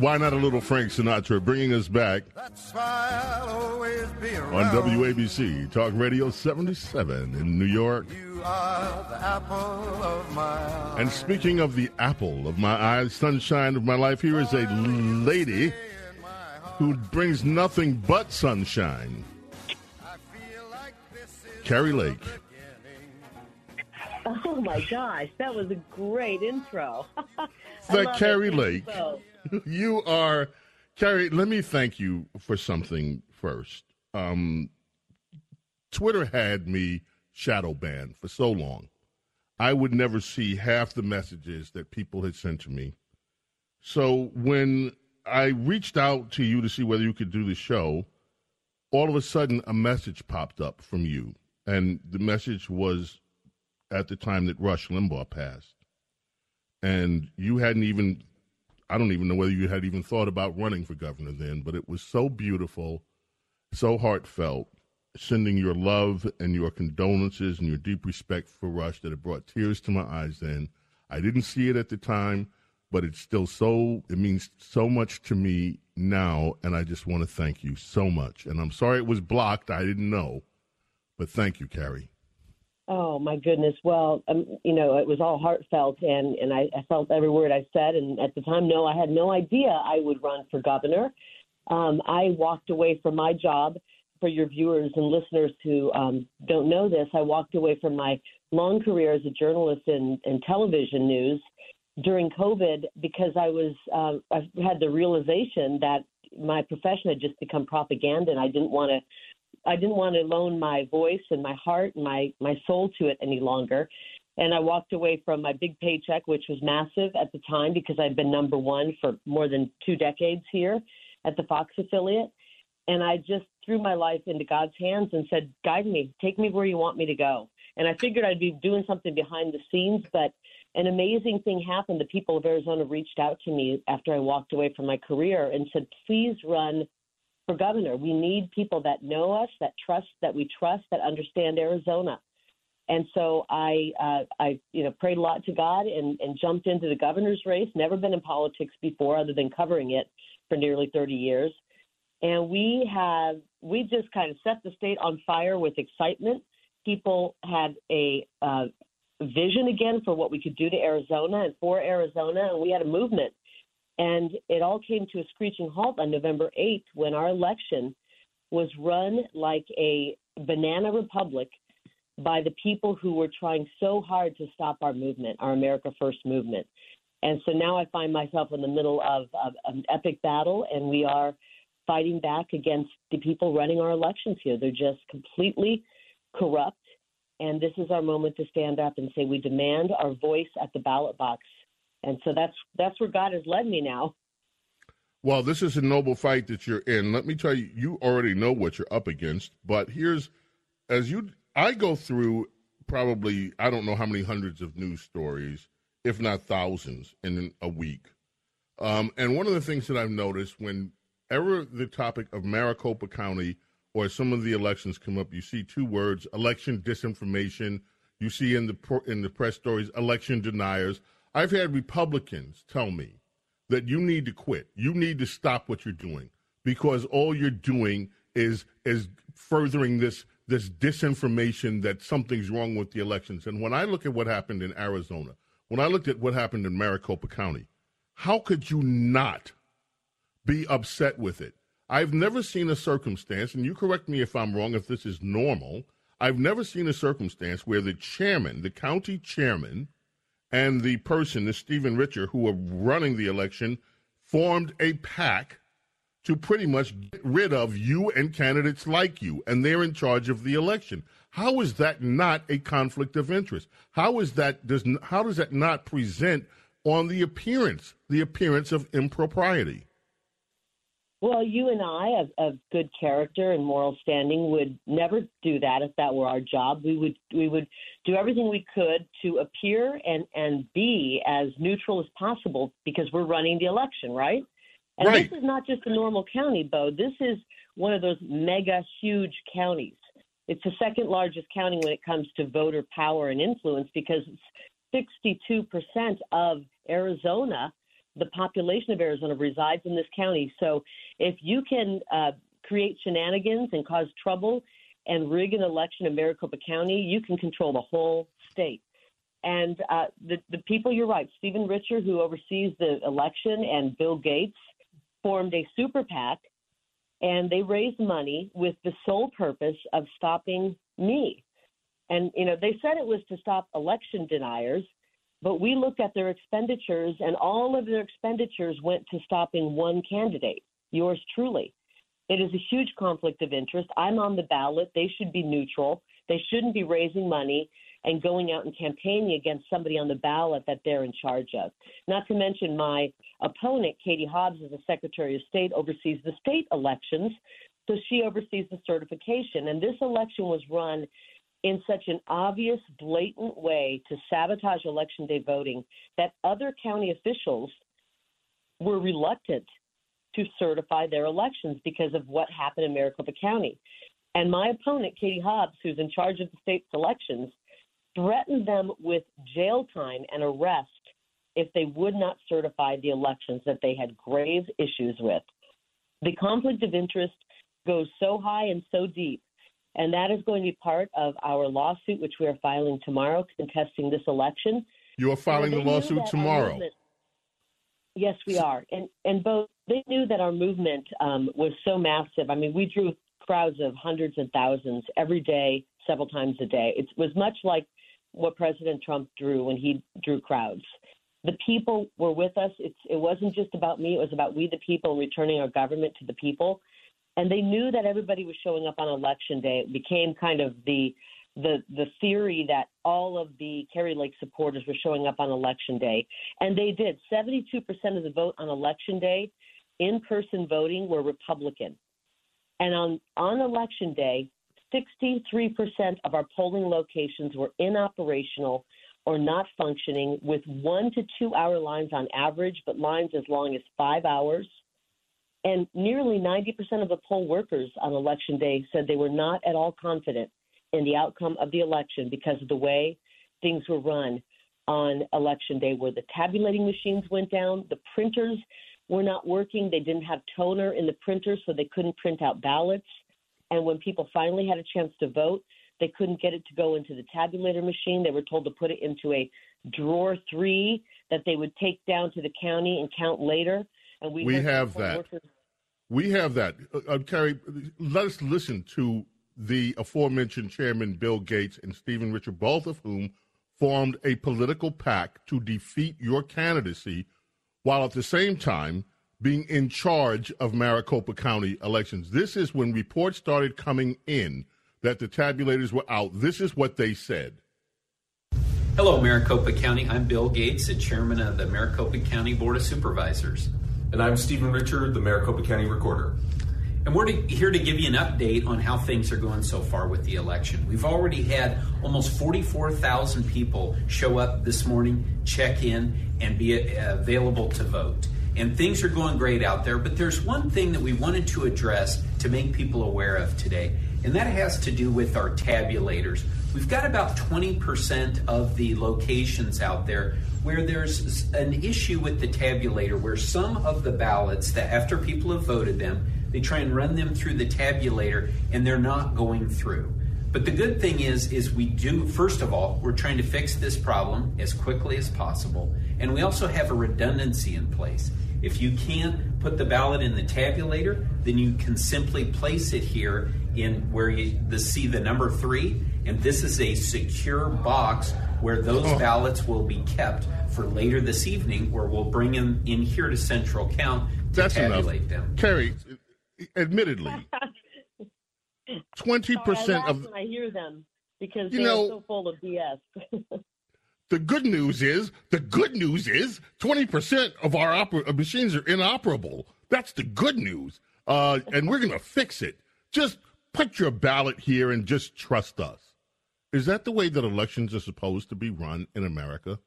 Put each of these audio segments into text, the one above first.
Why Not a Little Frank Sinatra, bringing us back on WABC Talk Radio 77 in New York. And speaking of the apple of my eyes, sunshine of my life, here is a lady who brings nothing but sunshine. Kari Lake. Oh my gosh, that was a great intro. that Kari Lake. You are Kari. Let me thank you for something first. Um, Twitter had me shadow banned for so long. I would never see half the messages that people had sent to me. So when I reached out to you to see whether you could do the show, all of a sudden a message popped up from you. And the message was at the time that Rush Limbaugh passed. And you hadn't even, I don't even know whether you had even thought about running for governor then, but it was so beautiful, so heartfelt, sending your love and your condolences and your deep respect for Rush that it brought tears to my eyes then. I didn't see it at the time, but it's still so, it means so much to me now, and I just want to thank you so much. And I'm sorry it was blocked, I didn't know, but thank you, Kari. Oh my goodness! Well, um, you know, it was all heartfelt, and and I, I felt every word I said. And at the time, no, I had no idea I would run for governor. Um, I walked away from my job. For your viewers and listeners who um, don't know this, I walked away from my long career as a journalist in, in television news during COVID because I was uh, I had the realization that my profession had just become propaganda, and I didn't want to I didn't want to loan my voice and my heart and my my soul to it any longer. And I walked away from my big paycheck, which was massive at the time because I'd been number one for more than two decades here at the Fox affiliate. And I just threw my life into God's hands and said, Guide me, take me where you want me to go. And I figured I'd be doing something behind the scenes, but an amazing thing happened. The people of Arizona reached out to me after I walked away from my career and said, Please run for governor. We need people that know us, that trust, that we trust, that understand Arizona. And so I, uh, I, you know, prayed a lot to God and, and jumped into the governor's race. Never been in politics before, other than covering it for nearly 30 years. And we have, we just kind of set the state on fire with excitement. People had a uh, vision again for what we could do to Arizona and for Arizona, and we had a movement and it all came to a screeching halt on November 8th when our election was run like a banana republic by the people who were trying so hard to stop our movement, our America First movement. And so now I find myself in the middle of, of, an epic battle, and we are fighting back against the people running our elections here. They're just completely corrupt. And this is our moment to stand up and say we demand our voice at the ballot box and so that's that's where God has led me now. Well, this is a noble fight that you're in. Let me tell you, you already know what you're up against. But here's, as you, I go through probably I don't know how many hundreds of news stories, if not thousands, in a week. Um, and one of the things that I've noticed whenever the topic of Maricopa County or some of the elections come up, you see two words: election disinformation. You see in the in the press stories, election deniers. I've had Republicans tell me that you need to quit. You need to stop what you're doing because all you're doing is is furthering this this disinformation that something's wrong with the elections. And when I look at what happened in Arizona, when I looked at what happened in Maricopa County, how could you not be upset with it? I've never seen a circumstance, and you correct me if I'm wrong, if this is normal. I've never seen a circumstance where the chairman, the county chairman, and the person, the Stephen Richer, who were running the election, formed a PAC to pretty much get rid of you and candidates like you, and they're in charge of the election. How is that not a conflict of interest? How is that does how does that not present on the appearance the appearance of impropriety? Well, you and I, of, of good character and moral standing, would never do that if that were our job. We would we would do everything we could to appear and and be as neutral as possible because we're running the election, right? And right. this is not just a normal county, Bo. This is one of those mega huge counties. It's the second largest county when it comes to voter power and influence because 62% of Arizona the population of Arizona resides in this county. So if you can uh, create shenanigans and cause trouble and rig an election in Maricopa County, you can control the whole state. And uh, the, the people, you're right, Stephen Richer, who oversees the election, and Bill Gates formed a super PAC, and they raised money with the sole purpose of stopping me. And, you know, they said it was to stop election deniers, but we looked at their expenditures, and all of their expenditures went to stopping one candidate, yours truly. It is a huge conflict of interest. I'm on the ballot. They should be neutral. They shouldn't be raising money and going out and campaigning against somebody on the ballot that they're in charge of. Not to mention my opponent, Katie Hobbs, is the Secretary of State, oversees the state elections, so she oversees the certification. And this election was run in such an obvious, blatant way to sabotage election day voting that other county officials were reluctant to certify their elections because of what happened in Maricopa County. And my opponent, Katie Hobbs, who's in charge of the state's elections, threatened them with jail time and arrest if they would not certify the elections that they had grave issues with. The conflict of interest goes so high and so deep, and that is going to be part of our lawsuit, which we are filing tomorrow, contesting this election. You are filing the lawsuit tomorrow. Movement, yes, we are, and and both they knew that our movement um, was so massive. I mean, we drew crowds of hundreds and thousands every day, several times a day. It was much like what President Trump drew when he drew crowds. The people were with us. It's, it wasn't just about me. It was about we, the people, returning our government to the people. And they knew that everybody was showing up on election day. It became kind of the the the theory that all of the Kari Lake supporters were showing up on election day, and they did. Seventy-two percent of the vote on election day, in-person voting, were Republican, and on on election day, 63% of our polling locations were inoperational or not functioning with one to two hour lines on average, but lines as long as five hours. And nearly 90% of the poll workers on election day said they were not at all confident in the outcome of the election because of the way things were run on election day, where the tabulating machines went down, the printers were not working, they didn't have toner in the printers, so they couldn't print out ballots. And when people finally had a chance to vote, they couldn't get it to go into the tabulator machine. They were told to put it into a drawer three that they would take down to the county and count later. And we, we have that. Workers- we have that. Uh, uh, Kari, let us listen to the aforementioned chairman Bill Gates and Stephen Richer, both of whom formed a political pact to defeat your candidacy, while at the same time being in charge of Maricopa County elections. This is when reports started coming in that the tabulators were out. This is what they said. Hello, Maricopa County. I'm Bill Gates, the chairman of the Maricopa County Board of Supervisors. And I'm Stephen Richer, the Maricopa County Recorder. And we're to, here to give you an update on how things are going so far with the election. We've already had almost 44,000 people show up this morning, check in, and be uh, available to vote and things are going great out there. But there's one thing that we wanted to address to make people aware of today, and that has to do with our tabulators. We've got about 20% of the locations out there where there's an issue with the tabulator, where some of the ballots that after people have voted them, they try and run them through the tabulator and they're not going through. But the good thing is, is we do, first of all, we're trying to fix this problem as quickly as possible. And we also have a redundancy in place. If you can't put the ballot in the tabulator, then you can simply place it here in where you the, see the number three. And this is a secure box where those oh. ballots will be kept for later this evening, where we'll bring them in here to central count to That's tabulate enough. them. Kari, admittedly, twenty percent of I hear them because they're know, so full of BS. the good news is the good news is twenty percent of our oper- machines are inoperable. That's the good news, uh, and we're going to fix it. Just put your ballot here and just trust us. Is that the way that elections are supposed to be run in America?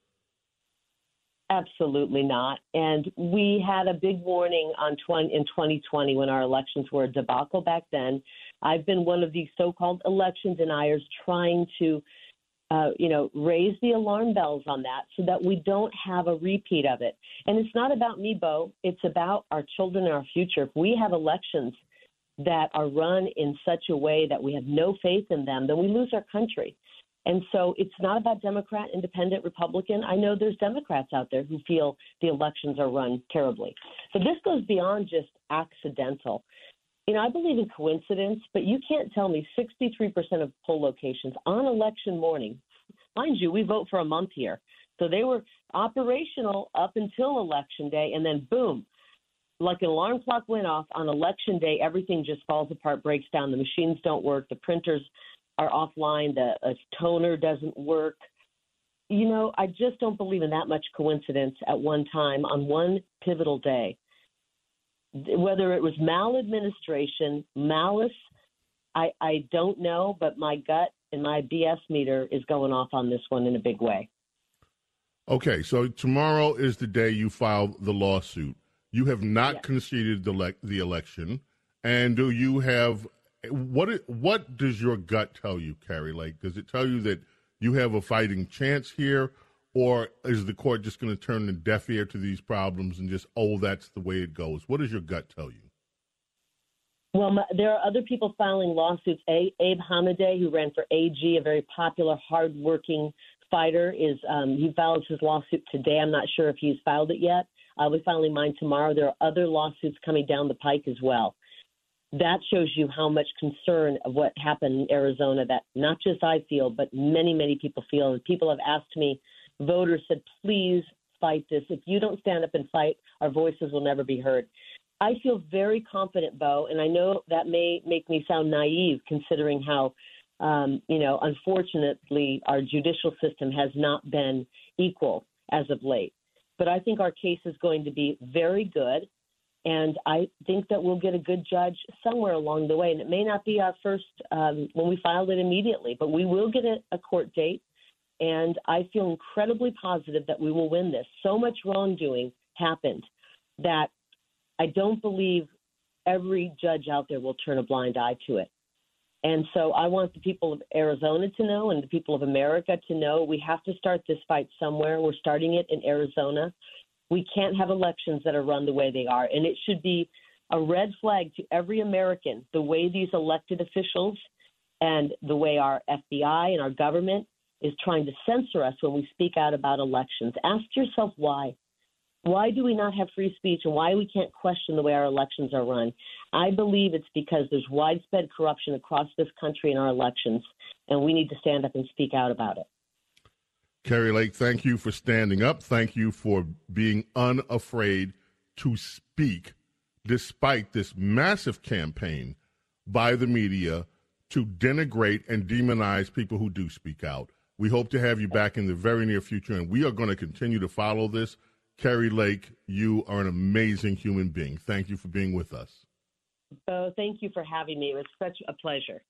Absolutely not. And we had a big warning on 20, in 2020 when our elections were a debacle back then. I've been one of these so called election deniers trying to uh, you know, raise the alarm bells on that so that we don't have a repeat of it. And it's not about me, Bo. It's about our children and our future. If we have elections that are run in such a way that we have no faith in them, then we lose our country. And so it's not about Democrat, Independent, Republican. I know there's Democrats out there who feel the elections are run terribly. So this goes beyond just accidental. You know, I believe in coincidence, but you can't tell me 63% of poll locations on election morning, mind you, we vote for a month here. So they were operational up until election day, and then boom, like an alarm clock went off on election day, everything just falls apart, breaks down. The machines don't work, the printers are offline, the toner doesn't work. You know, I just don't believe in that much coincidence at one time on one pivotal day whether it was maladministration, malice, I, I don't know, but my gut and my BS meter is going off on this one in a big way. Okay, so tomorrow is the day you file the lawsuit. You have not yes. conceded the, le- the election, and do you have what? What does your gut tell you, Kari Lake? Does it tell you that you have a fighting chance here, or is the court just going to turn a deaf ear to these problems and just, oh, that's the way it goes? What does your gut tell you? Well, there are other people filing lawsuits. A- Abe Hamadeh, who ran for AG, a very popular, hardworking fighter, is um, he filed his lawsuit today. I'm not sure if he's filed it yet. I'll be mine tomorrow. There are other lawsuits coming down the pike as well. That shows you how much concern of what happened in Arizona that not just I feel, but many, many people feel. And people have asked me voters said, please fight this. If you don't stand up and fight, our voices will never be heard. I feel very confident, Bo, and I know that may make me sound naive considering how, um, you know, unfortunately, our judicial system has not been equal as of late. But I think our case is going to be very good. And I think that we'll get a good judge somewhere along the way. And it may not be our first um, when we filed it immediately, but we will get a, a court date. And I feel incredibly positive that we will win this. So much wrongdoing happened that I don't believe every judge out there will turn a blind eye to it. And so I want the people of Arizona to know and the people of America to know we have to start this fight somewhere. We're starting it in Arizona. We can't have elections that are run the way they are. And it should be a red flag to every American the way these elected officials and the way our FBI and our government is trying to censor us when we speak out about elections. Ask yourself why. Why do we not have free speech and why we can't question the way our elections are run? I believe it's because there's widespread corruption across this country in our elections, and we need to stand up and speak out about it. Kari Lake, thank you for standing up. Thank you for being unafraid to speak despite this massive campaign by the media to denigrate and demonize people who do speak out. We hope to have you back in the very near future, and we are going to continue to follow this. Kari Lake, you are an amazing human being. Thank you for being with us. Oh, thank you for having me. It was such a pleasure.